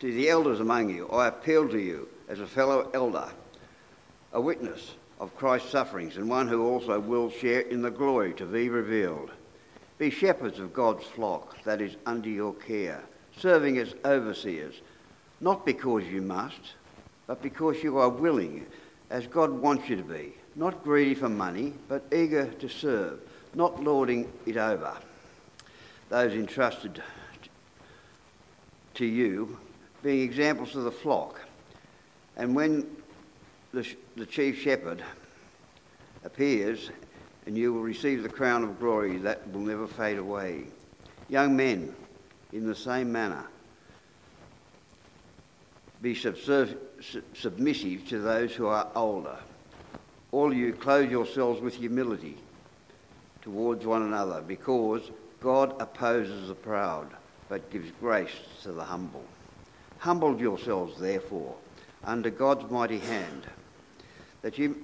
To the elders among you, I appeal to you as a fellow elder, a witness of Christ's sufferings, and one who also will share in the glory to be revealed. Be shepherds of God's flock that is under your care, serving as overseers, not because you must, but because you are willing, as God wants you to be, not greedy for money, but eager to serve, not lording it over. Those entrusted to you, being examples of the flock. And when the, the chief shepherd appears, and you will receive the crown of glory that will never fade away. Young men, in the same manner, be subserv- submissive to those who are older. All you clothe yourselves with humility towards one another, because God opposes the proud, but gives grace to the humble. Humble yourselves, therefore, under God's mighty hand, that, you,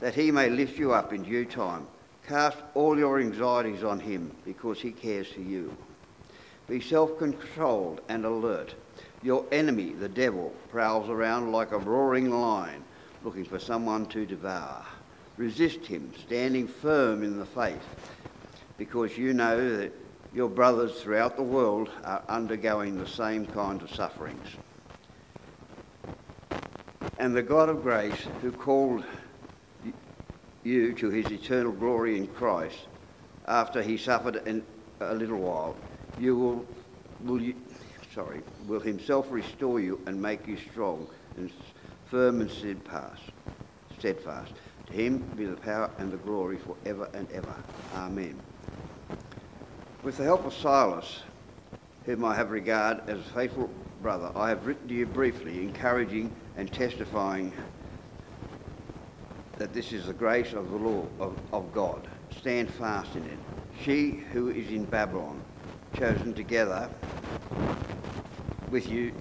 that he may lift you up in due time. Cast all your anxieties on him, because he cares for you. Be self controlled and alert. Your enemy, the devil, prowls around like a roaring lion, looking for someone to devour. Resist him, standing firm in the faith, because you know that your brothers throughout the world are undergoing the same kind of sufferings. And the God of grace, who called you to his eternal glory in Christ, after he suffered in a little while, you will, will you, sorry, will himself restore you and make you strong and firm and steadfast. steadfast. To him be the power and the glory forever and ever. Amen. With the help of Silas, whom I have regard as a faithful brother, I have written to you briefly, encouraging and testifying that this is the grace of the law of, of God. Stand fast in it. She who is in Babylon, chosen together with you,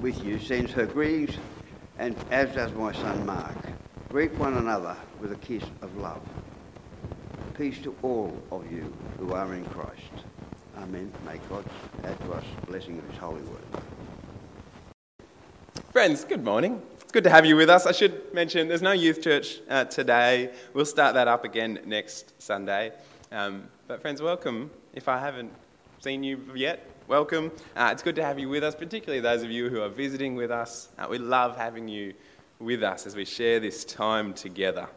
with you, sends her greetings, and as does my son Mark. Greet one another with a kiss of love. Peace to all of you who are in Christ. Amen. May God add to us the blessing of his holy word. Friends, good morning. It's good to have you with us. I should mention there's no youth church uh, today. We'll start that up again next Sunday. Um, but, friends, welcome. If I haven't seen you yet, welcome. Uh, it's good to have you with us, particularly those of you who are visiting with us. Uh, we love having you with us as we share this time together.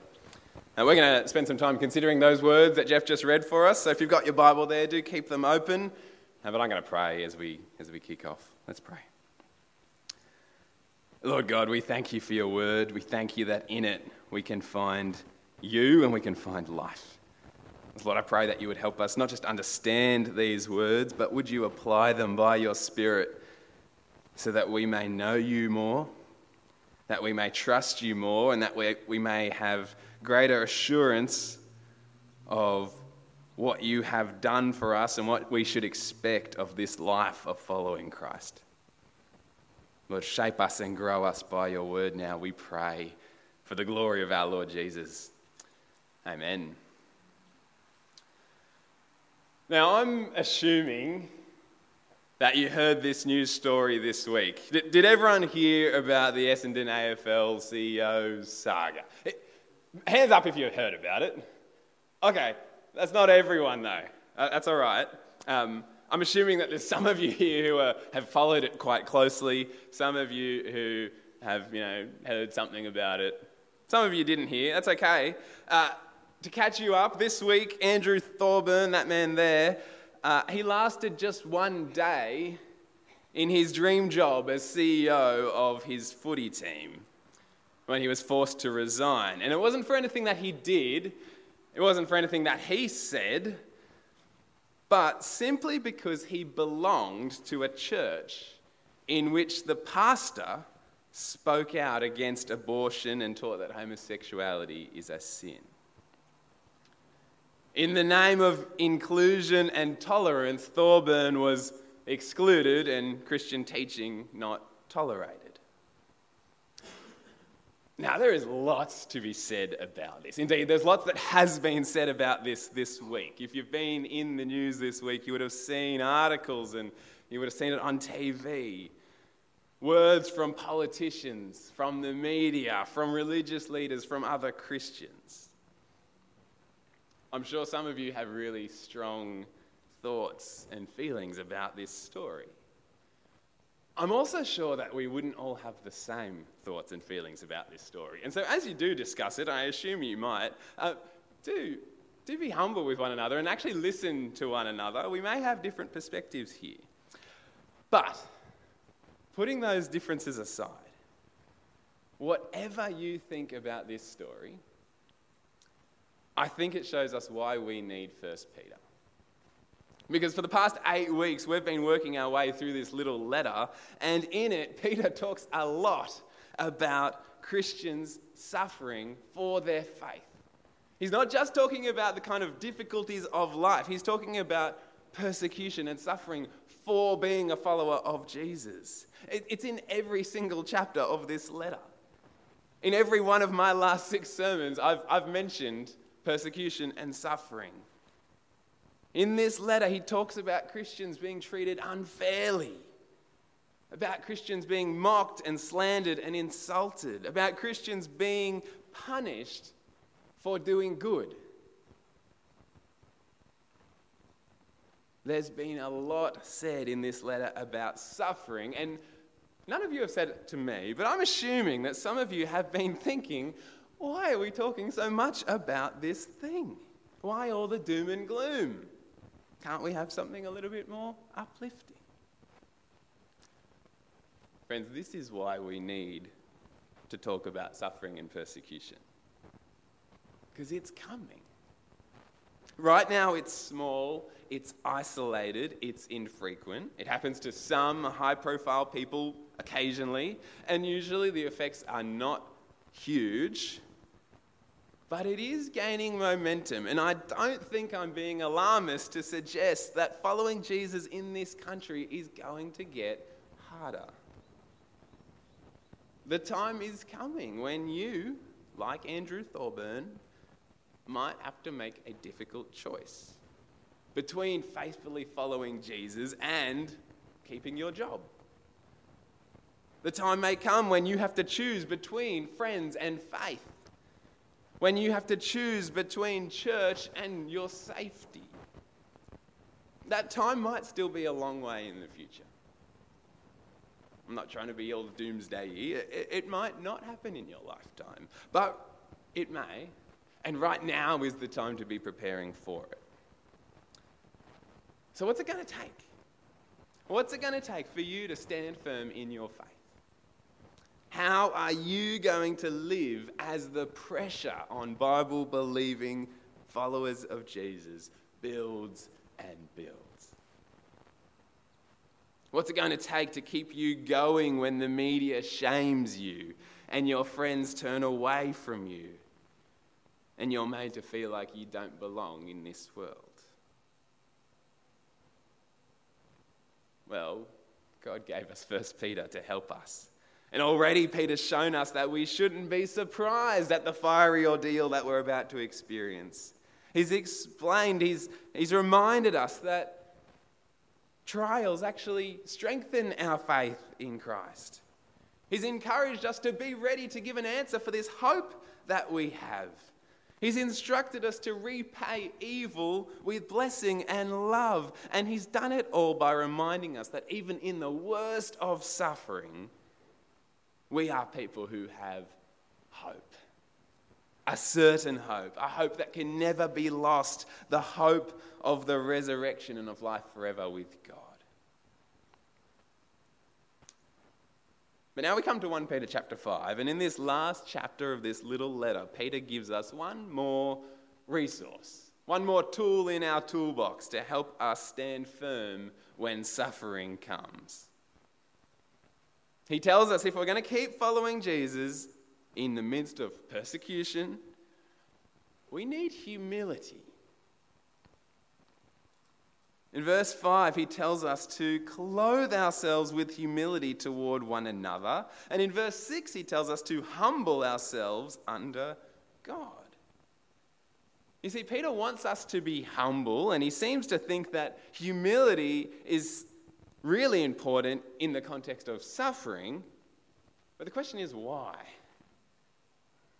And we're going to spend some time considering those words that Jeff just read for us. So if you've got your Bible there, do keep them open. But I'm going to pray as we, as we kick off. Let's pray. Lord God, we thank you for your word. We thank you that in it we can find you and we can find life. Lord, I pray that you would help us not just understand these words, but would you apply them by your Spirit so that we may know you more, that we may trust you more, and that we, we may have greater assurance of what you have done for us and what we should expect of this life of following Christ. Lord, shape us and grow us by your word now, we pray, for the glory of our Lord Jesus. Amen. Now, I'm assuming that you heard this news story this week. Did, did everyone hear about the Essendon AFL CEO saga? Hands up if you've heard about it. Okay, that's not everyone though. Uh, that's all right. Um, I'm assuming that there's some of you here who are, have followed it quite closely. Some of you who have, you know, heard something about it. Some of you didn't hear. That's okay. Uh, to catch you up, this week, Andrew Thorburn, that man there, uh, he lasted just one day in his dream job as CEO of his footy team when he was forced to resign. And it wasn't for anything that he did, it wasn't for anything that he said, but simply because he belonged to a church in which the pastor spoke out against abortion and taught that homosexuality is a sin. In the name of inclusion and tolerance, Thorburn was excluded and Christian teaching not tolerated. Now, there is lots to be said about this. Indeed, there's lots that has been said about this this week. If you've been in the news this week, you would have seen articles and You would have seen it on TV. Words from politicians, from the media, from religious leaders, from other Christians. I'm sure some of you have really strong thoughts and feelings about this story. I'm also sure that we wouldn't all have the same thoughts and feelings about this story. And so, as you do discuss it, I assume you might, uh, do, do be humble with one another and actually listen to one another. We may have different perspectives here. But, putting those differences aside, whatever you think about this story, I think it shows us why we need 1 Peter. Because for the past eight weeks, we've been working our way through this little letter, and in it, Peter talks a lot about Christians suffering for their faith. He's not just talking about the kind of difficulties of life, he's talking about persecution and suffering for being a follower of Jesus. It's in every single chapter of this letter. In every one of my last six sermons, I've, I've mentioned persecution and suffering. In this letter, he talks about Christians being treated unfairly, about Christians being mocked and slandered and insulted, about Christians being punished for doing good. There's been a lot said in this letter about suffering, and none of you have said it to me, but I'm assuming that some of you have been thinking, why are we talking so much about this thing? Why all the doom and gloom? Can't we have something a little bit more uplifting? Friends, this is why we need to talk about suffering and persecution. Because it's coming. Right now, it's small, it's isolated, it's infrequent. It happens to some high profile people occasionally, and usually the effects are not huge, but it is gaining momentum. And I don't think I'm being alarmist to suggest that following Jesus in this country is going to get harder. The time is coming when you, like Andrew Thorburn, might have to make a difficult choice between faithfully following Jesus and keeping your job. The time may come when you have to choose between friends and faith when you have to choose between church and your safety. That time might still be a long way in the future. I'm not trying to be all doomsday here. It, might not happen in your lifetime, but it may. And right now is the time to be preparing for it. So, what's it going to take? What's it going to take for you to stand firm in your faith? How are you going to live as the pressure on Bible believing followers of Jesus builds and builds? What's it going to take to keep you going when the media shames you and your friends turn away from you and you're made to feel like you don't belong in this world? Well, God gave us First Peter to help us. And already Peter's shown us that we shouldn't be surprised at the fiery ordeal that we're about to experience. He's explained, he's, he's reminded us that trials actually strengthen our faith in Christ. He's encouraged us to be ready to give an answer for this hope that we have. He's instructed us to repay evil with blessing and love. And he's done it all by reminding us that even in the worst of suffering, we are people who have hope. A certain hope, a hope that can never be lost, the hope of the resurrection and of life forever with God. But now we come to 1 Peter chapter 5, and in this last chapter of this little letter, Peter gives us one more resource, one more tool in our toolbox to help us stand firm when suffering comes. He tells us if we're going to keep following Jesus in the midst of persecution, we need humility. In verse 5, he tells us to clothe ourselves with humility toward one another. And in verse 6, he tells us to humble ourselves under God. You see, Peter wants us to be humble, and he seems to think that humility is really important in the context of suffering. But the question is why?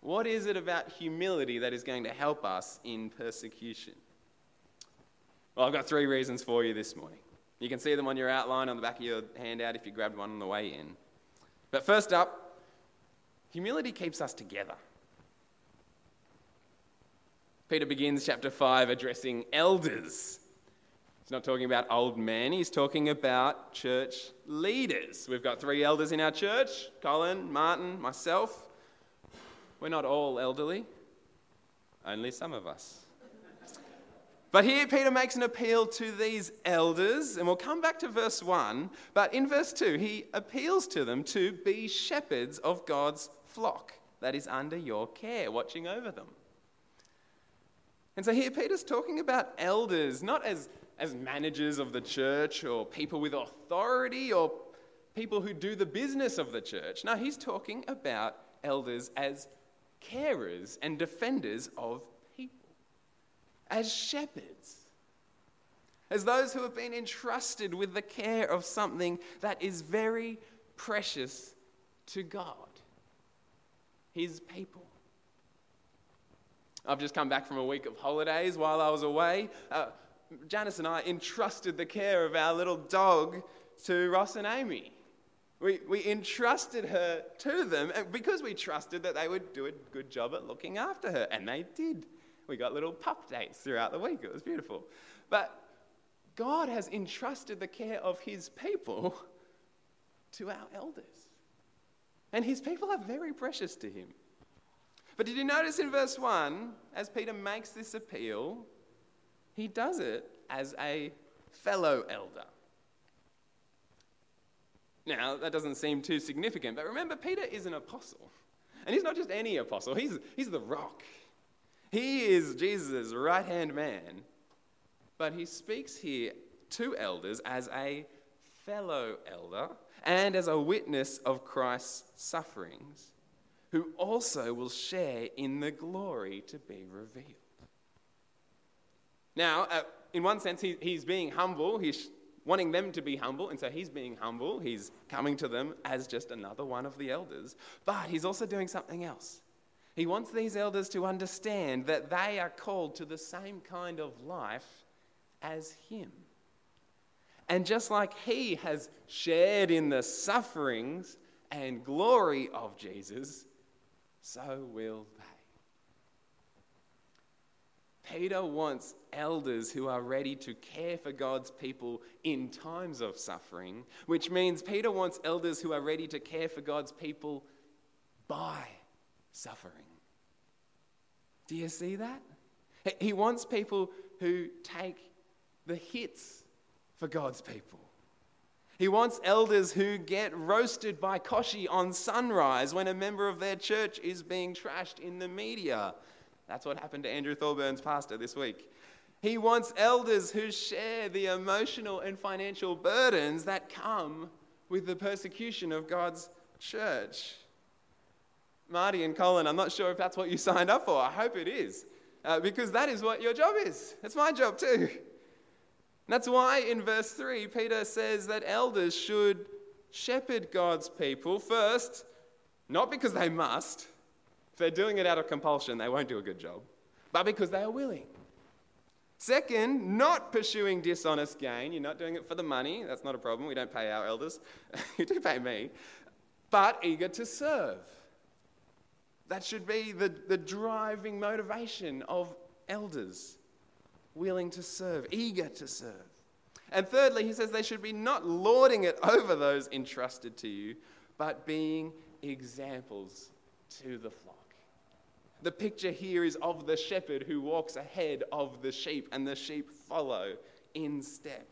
What is it about humility that is going to help us in persecution? Well, I've got three reasons for you this morning. You can see them on your outline on the back of your handout if you grabbed one on the way in. But first up, humility keeps us together. Peter begins chapter 5 addressing elders. Not talking about old men, he's talking about church leaders. We've got three elders in our church Colin, Martin, myself. We're not all elderly, only some of us. But here Peter makes an appeal to these elders, and we'll come back to verse 1. But in verse 2, he appeals to them to be shepherds of God's flock that is under your care, watching over them. And so here Peter's talking about elders, not as, as managers of the church or people with authority or people who do the business of the church. No, he's talking about elders as carers and defenders of people, as shepherds, as those who have been entrusted with the care of something that is very precious to God, his people. I've just come back from a week of holidays while I was away. Uh, Janice and I entrusted the care of our little dog to Ross and Amy. We, we entrusted her to them because we trusted that they would do a good job at looking after her, and they did. We got little pup dates throughout the week. It was beautiful. But God has entrusted the care of his people to our elders. And his people are very precious to him. But did you notice in verse 1, as Peter makes this appeal, he does it as a fellow elder. Now, that doesn't seem too significant, but remember, Peter is an apostle. And he's not just any apostle, he's, he's the rock. He is Jesus' right hand man. But he speaks here to elders as a fellow elder and as a witness of Christ's sufferings who also will share in the glory to be revealed. Now, uh, in one sense, he, he's being humble. He's wanting them to be humble, and so he's being humble. He's coming to them as just another one of the elders. But he's also doing something else. He wants these elders to understand that they are called to the same kind of life as him. And just like he has shared in the sufferings and glory of Jesus, so will they. Peter wants elders who are ready to care for God's people in times of suffering, which means Peter wants elders who are ready to care for God's people by suffering. Do you see that? He wants people who take the hits for God's people. He wants elders who get roasted by Kochie on sunrise when a member of their church is being trashed in the media. That's what happened to Andrew Thorburn's pastor this week. He wants elders who share the emotional and financial burdens that come with the persecution of God's church. Marty and Colin, I'm not sure if that's what you signed up for. I hope it is, uh, because that is what your job is. It's my job too. That's why in verse 3, Peter says that elders should shepherd God's people first, not because they must. If they're doing it out of compulsion, they won't do a good job, but because they are willing. Second, not pursuing dishonest gain. You're not doing it for the money. That's not a problem. We don't pay our elders. you do pay me. But eager to serve. That should be the, the driving motivation of elders willing to serve, eager to serve. And thirdly, he says they should be not lording it over those entrusted to you, but being examples to the flock. The picture here is of the shepherd who walks ahead of the sheep, and the sheep follow in step.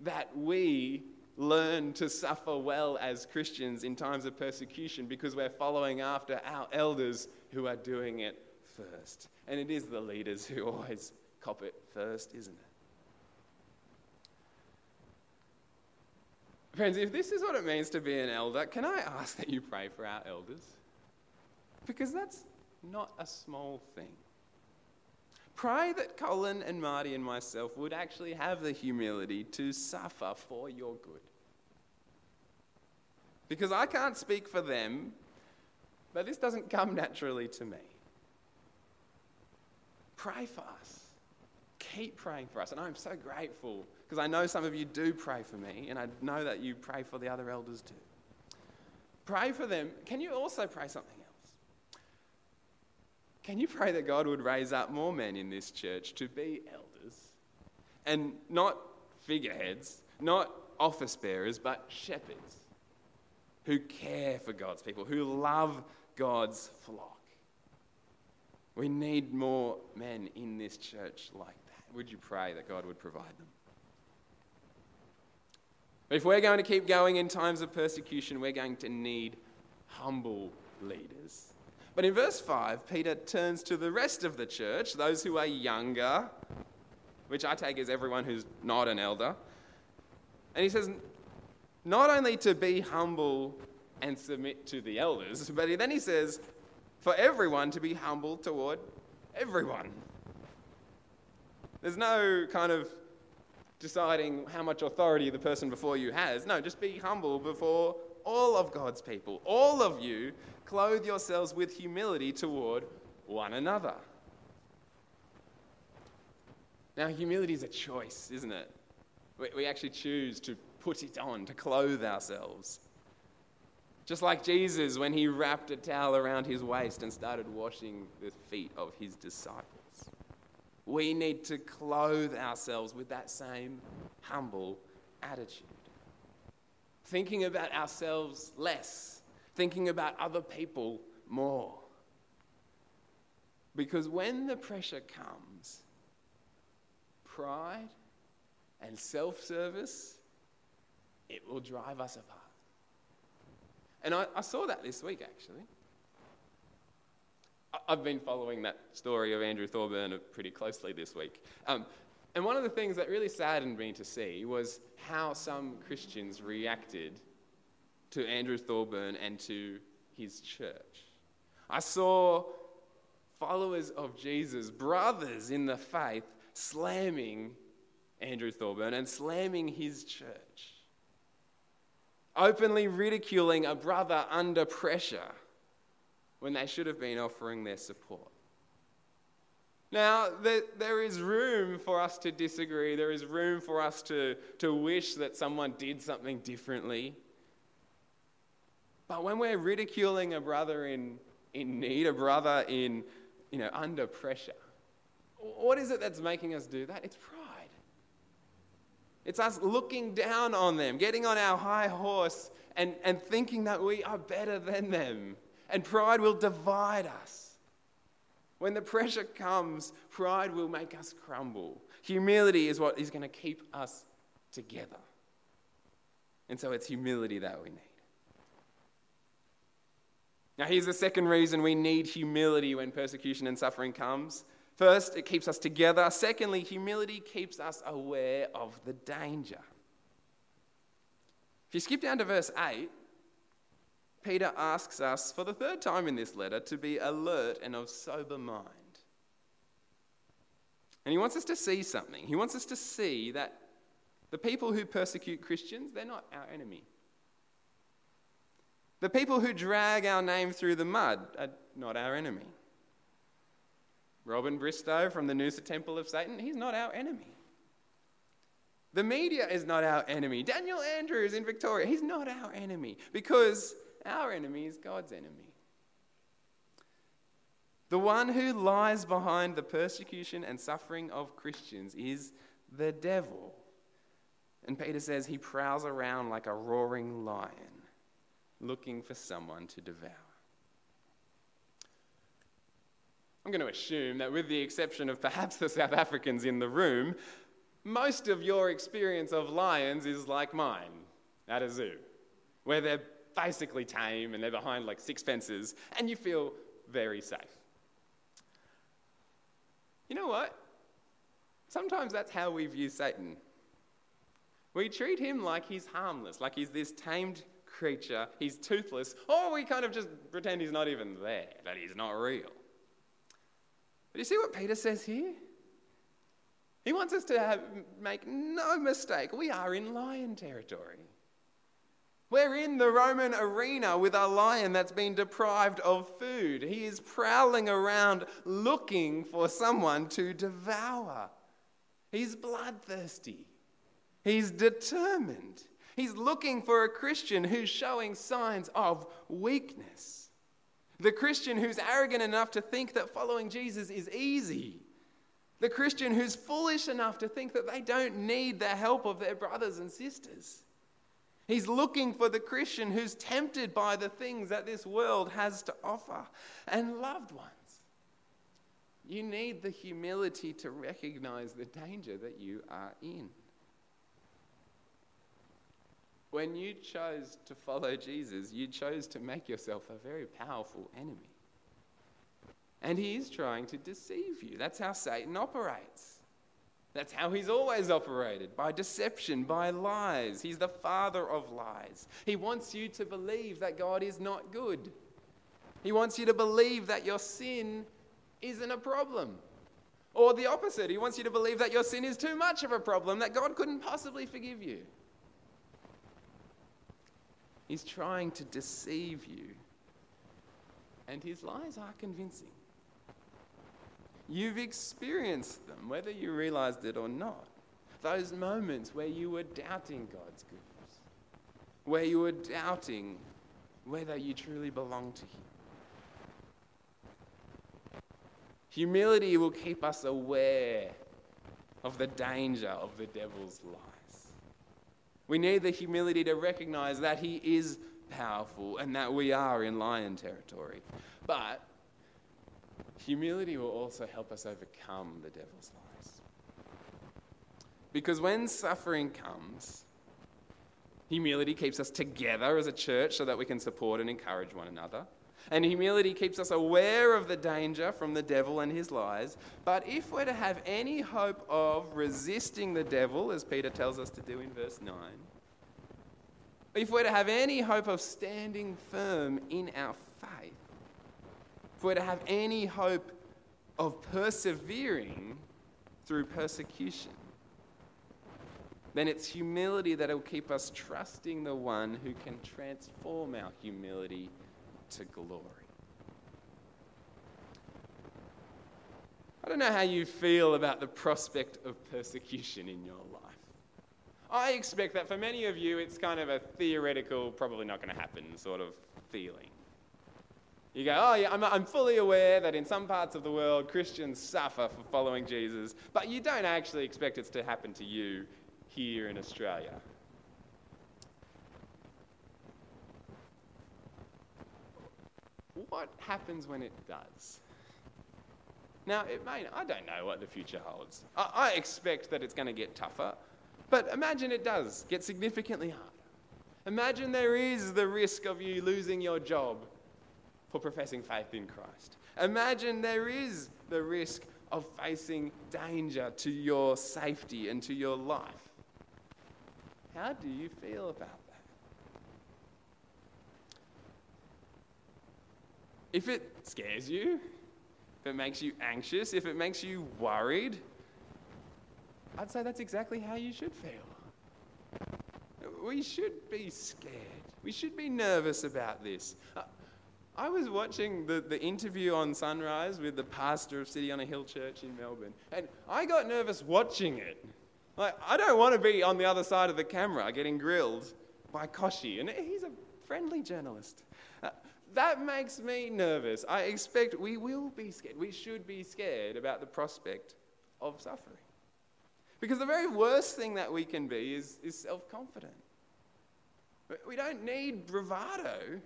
That we learn to suffer well as Christians in times of persecution because we're following after our elders who are doing it first. And it is the leaders who always cop it first, isn't it? Friends, if this is what it means to be an elder, can I ask that you pray for our elders? Because that's not a small thing. Pray that Colin and Marty and myself would actually have the humility to suffer for your good. Because I can't speak for them, but this doesn't come naturally to me. Pray for us. Keep praying for us. And I'm so grateful because I know some of you do pray for me, and I know that you pray for the other elders too. Pray for them. Can you also pray something? Can you pray that God would raise up more men in this church to be elders and not figureheads, not office bearers, but shepherds who care for God's people, who love God's flock? We need more men in this church like that. Would you pray that God would provide them? If we're going to keep going in times of persecution, we're going to need humble leaders. But in verse 5, Peter turns to the rest of the church, those who are younger, which I take as everyone who's not an elder. And he says, not only to be humble and submit to the elders, but then he says, for everyone to be humble toward everyone. There's no kind of deciding how much authority the person before you has. No, just be humble before all of God's people. All of you clothe yourselves with humility toward one another. Now, humility is a choice, isn't it? We, we actually choose to put it on, to clothe ourselves. Just like Jesus when he wrapped a towel around his waist and started washing the feet of his disciples. We need to clothe ourselves with that same humble attitude. Thinking about ourselves less, thinking about other people more. Because when the pressure comes, pride and self service, it will drive us apart. And I, I saw that this week, actually. I, have been following that story of Andrew Thorburn pretty closely this week. Um, and one of the things that really saddened me to see was how some Christians reacted to Andrew Thorburn and to his church. I saw followers of Jesus, brothers in the faith, slamming Andrew Thorburn and slamming his church openly ridiculing a brother under pressure when they should have been offering their support. Now, there, is room for us to disagree. There is room for us to, to wish that someone did something differently. But when we're ridiculing a brother in, in need, a brother in, you know, under pressure, what is it that's making us do that? It's pride. It's us looking down on them, getting on our high horse, and, and thinking that we are better than them. And pride will divide us. When the pressure comes, pride will make us crumble. Humility is what is going to keep us together. And so it's humility that we need. Now, here's the second reason we need humility when persecution and suffering comes First, it keeps us together. Secondly, humility keeps us aware of the danger. If you skip down to verse 8, Peter asks us for the third time in this letter to be alert and of sober mind. And he wants us to see something. He wants us to see that the people who persecute Christians, they're not our enemy. The people who drag our name through the mud are not our enemy. Robin Bristow from the Noosa Temple of Satan, he's not our enemy. The media is not our enemy. Daniel Andrews in Victoria, he's not our enemy because our enemy is God's enemy. The one who lies behind the persecution and suffering of Christians is the devil. And Peter says he prowls around like a roaring lion, looking for someone to devour. I'm going to assume that, with the exception of perhaps the South Africans in the room, most of your experience of lions is like mine at a zoo, where they're basically tame and they're behind like six fences, and you feel very safe. You know what? Sometimes that's how we view Satan. We treat him like he's harmless, like he's this tamed creature, he's toothless, or we kind of just pretend he's not even there, that he's not real. But you see what Peter says here? He wants us to have, make no mistake, we are in lion territory. We're in the Roman arena with a lion that's been deprived of food. He is prowling around looking for someone to devour. He's bloodthirsty. He's determined. He's looking for a Christian who's showing signs of weakness. The Christian who's arrogant enough to think that following Jesus is easy. The Christian who's foolish enough to think that they don't need the help of their brothers and sisters. He's looking for the Christian who's tempted by the things that this world has to offer. And loved ones, you need the humility to recognize the danger that you are in. When you chose to follow Jesus, you chose to make yourself a very powerful enemy. And he is trying to deceive you. That's how Satan operates. That's how he's always operated by deception, by lies. He's the father of lies. He wants you to believe that God is not good. He wants you to believe that your sin isn't a problem. Or the opposite, he wants you to believe that your sin is too much of a problem, that God couldn't possibly forgive you. He's trying to deceive you. And his lies are convincing. You've experienced them, whether you realized it or not. Those moments where you were doubting God's goodness, where you were doubting whether you truly belong to Him. Humility will keep us aware of the danger of the devil's lies. We need the humility to recognize that he is powerful and that we are in lion territory. But humility will also help us overcome the devil's lies. Because when suffering comes, humility keeps us together as a church so that we can support and encourage one another. And humility keeps us aware of the danger from the devil and his lies. But if we're to have any hope of resisting the devil, as Peter tells us to do in verse 9, if we're to have any hope of standing firm in our if we're to have any hope of persevering through persecution, then it's humility that will keep us trusting the one who can transform our humility to glory. I don't know how you feel about the prospect of persecution in your life. I expect that for many of you, it's kind of a theoretical, probably not going to happen sort of feeling. You go, oh, yeah, I'm, I'm fully aware that in some parts of the world Christians suffer for following Jesus, but you don't actually expect it to happen to you here in Australia. What happens when it does? Now, it may, I don't know what the future holds. I, I expect that it's going to get tougher, but imagine it does get significantly harder. Imagine there is the risk of you losing your job for professing faith in Christ. Imagine there is the risk of facing danger to your safety and to your life. How do you feel about that? If it scares you, if it makes you anxious, if it makes you worried, I'd say that's exactly how you should feel. We should be scared. We should be nervous about this. Uh, I was watching the, the interview on Sunrise with the pastor of City on a Hill Church in Melbourne, and I got nervous watching it. Like, I don't want to be on the other side of the camera getting grilled by Kochie, and he's a friendly journalist. Uh, that makes me nervous. I expect we will be scared. We should be scared about the prospect of suffering. Because the very worst thing that we can be is, is self confident. We don't need bravado.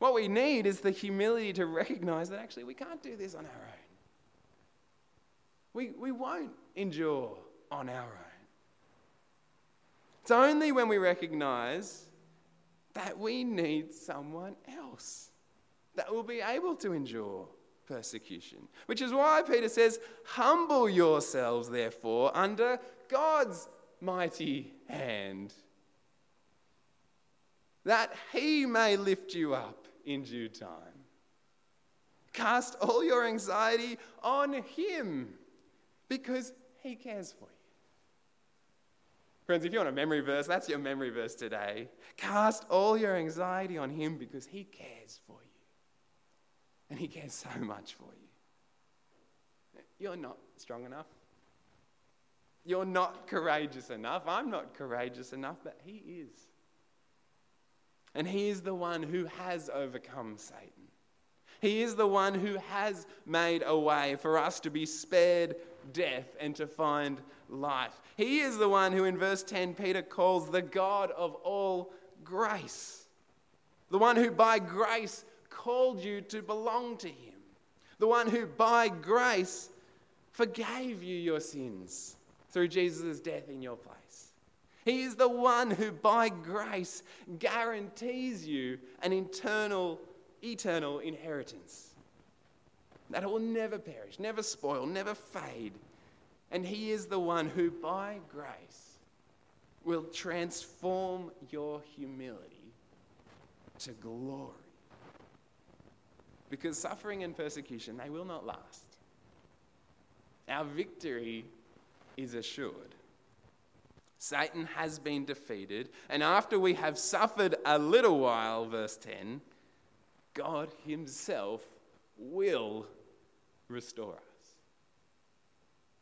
What we need is the humility to recognize that actually we can't do this on our own. We, we won't endure on our own. It's only when we recognize that we need someone else that will be able to endure persecution. Which is why Peter says, Humble yourselves, therefore, under God's mighty hand, that he may lift you up in due time. Cast all your anxiety on Him because He cares for you. Friends, if you want a memory verse, that's your memory verse today. Cast all your anxiety on Him because He cares for you. And He cares so much for you. You're not strong enough. You're not courageous enough. I'm not courageous enough, but He is. And He is the one who has overcome Satan. He is the one who has made a way for us to be spared death and to find life. He is the one who, in verse 10, Peter calls the God of all grace. The one who, by grace, called you to belong to Him. The one who, by grace, forgave you your sins through Jesus' death in your place. He is the one who, by grace, guarantees you an eternal eternal inheritance that will never perish, never spoil, never fade. And He is the one who, by grace, will transform your humility to glory. Because suffering and persecution, they will not last. Our victory is assured. Satan has been defeated, and after we have suffered a little while, verse 10, God Himself will restore us.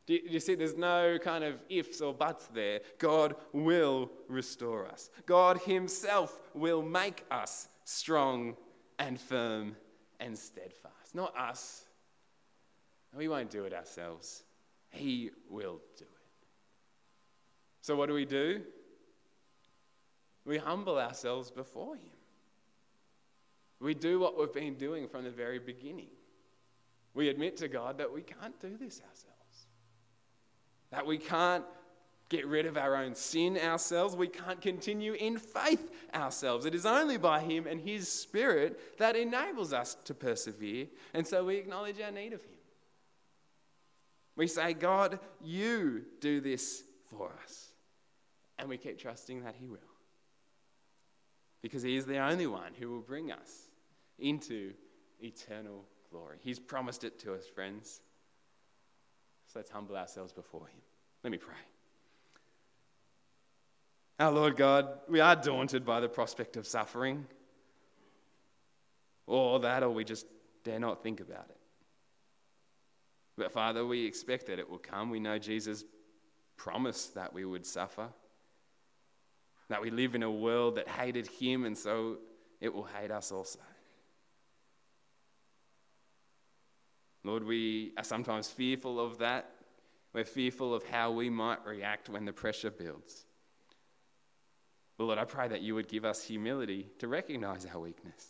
Do you, do you, see, there's no kind of ifs or buts there. God will restore us. God Himself will make us strong and firm and steadfast. Not us. We won't do it ourselves. He will do it. So, what do we do? We humble ourselves before Him. We do what we've been doing from the very beginning. We admit to God that we can't do this ourselves, that we can't get rid of our own sin ourselves, we can't continue in faith ourselves. It is only by Him and His Spirit that enables us to persevere, and so we acknowledge our need of Him. We say, God, you do this for us. And we keep trusting that He will. Because He is the only one who will bring us into eternal glory. He's promised it to us, friends. So let's humble ourselves before Him. Let me pray. Our Lord God, we are daunted by the prospect of suffering, or that, or we just dare not think about it. But Father, we expect that it will come. We know Jesus promised that we would suffer, that we live in a world that hated Him, and so it will hate us also. Lord, we are sometimes fearful of that. We're fearful of how we might react when the pressure builds. But Lord, I pray that you would give us humility to recognize our weakness.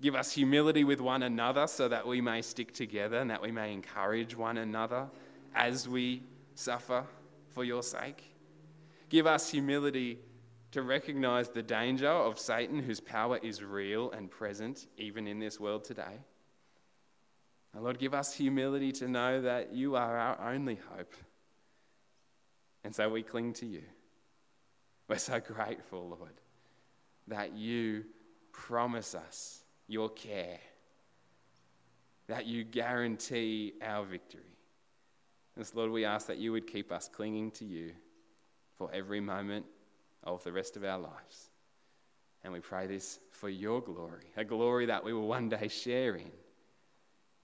Give us humility with one another so that we may stick together and that we may encourage one another as we suffer for your sake. Give us humility to recognize the danger of Satan, whose power is real and present even in this world today. And Lord, give us humility to know that you are our only hope. And so we cling to you. We're so grateful, Lord, that you promise us your care, that you guarantee our victory. And so, Lord, we ask that you would keep us clinging to you for every moment of the rest of our lives. And we pray this for your glory, a glory that we will one day share in.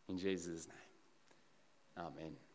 In Jesus' name, amen.